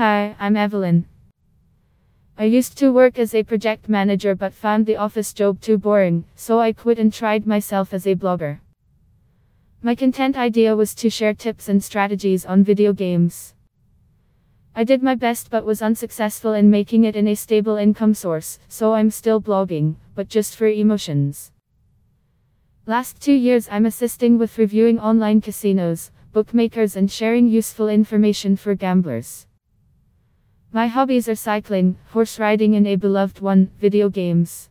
Hi, I'm Evelyn. I used to work as a project manager but found the office job too boring, so I quit and tried myself as a blogger. My content idea was to share tips and strategies on video games. I did my best but was unsuccessful in making it in a stable income source, so I'm still blogging, but just for emotions. Last two years I'm assisting with reviewing online casinos, bookmakers and sharing useful information for gamblers. My hobbies are cycling, horse riding and a beloved one, video games.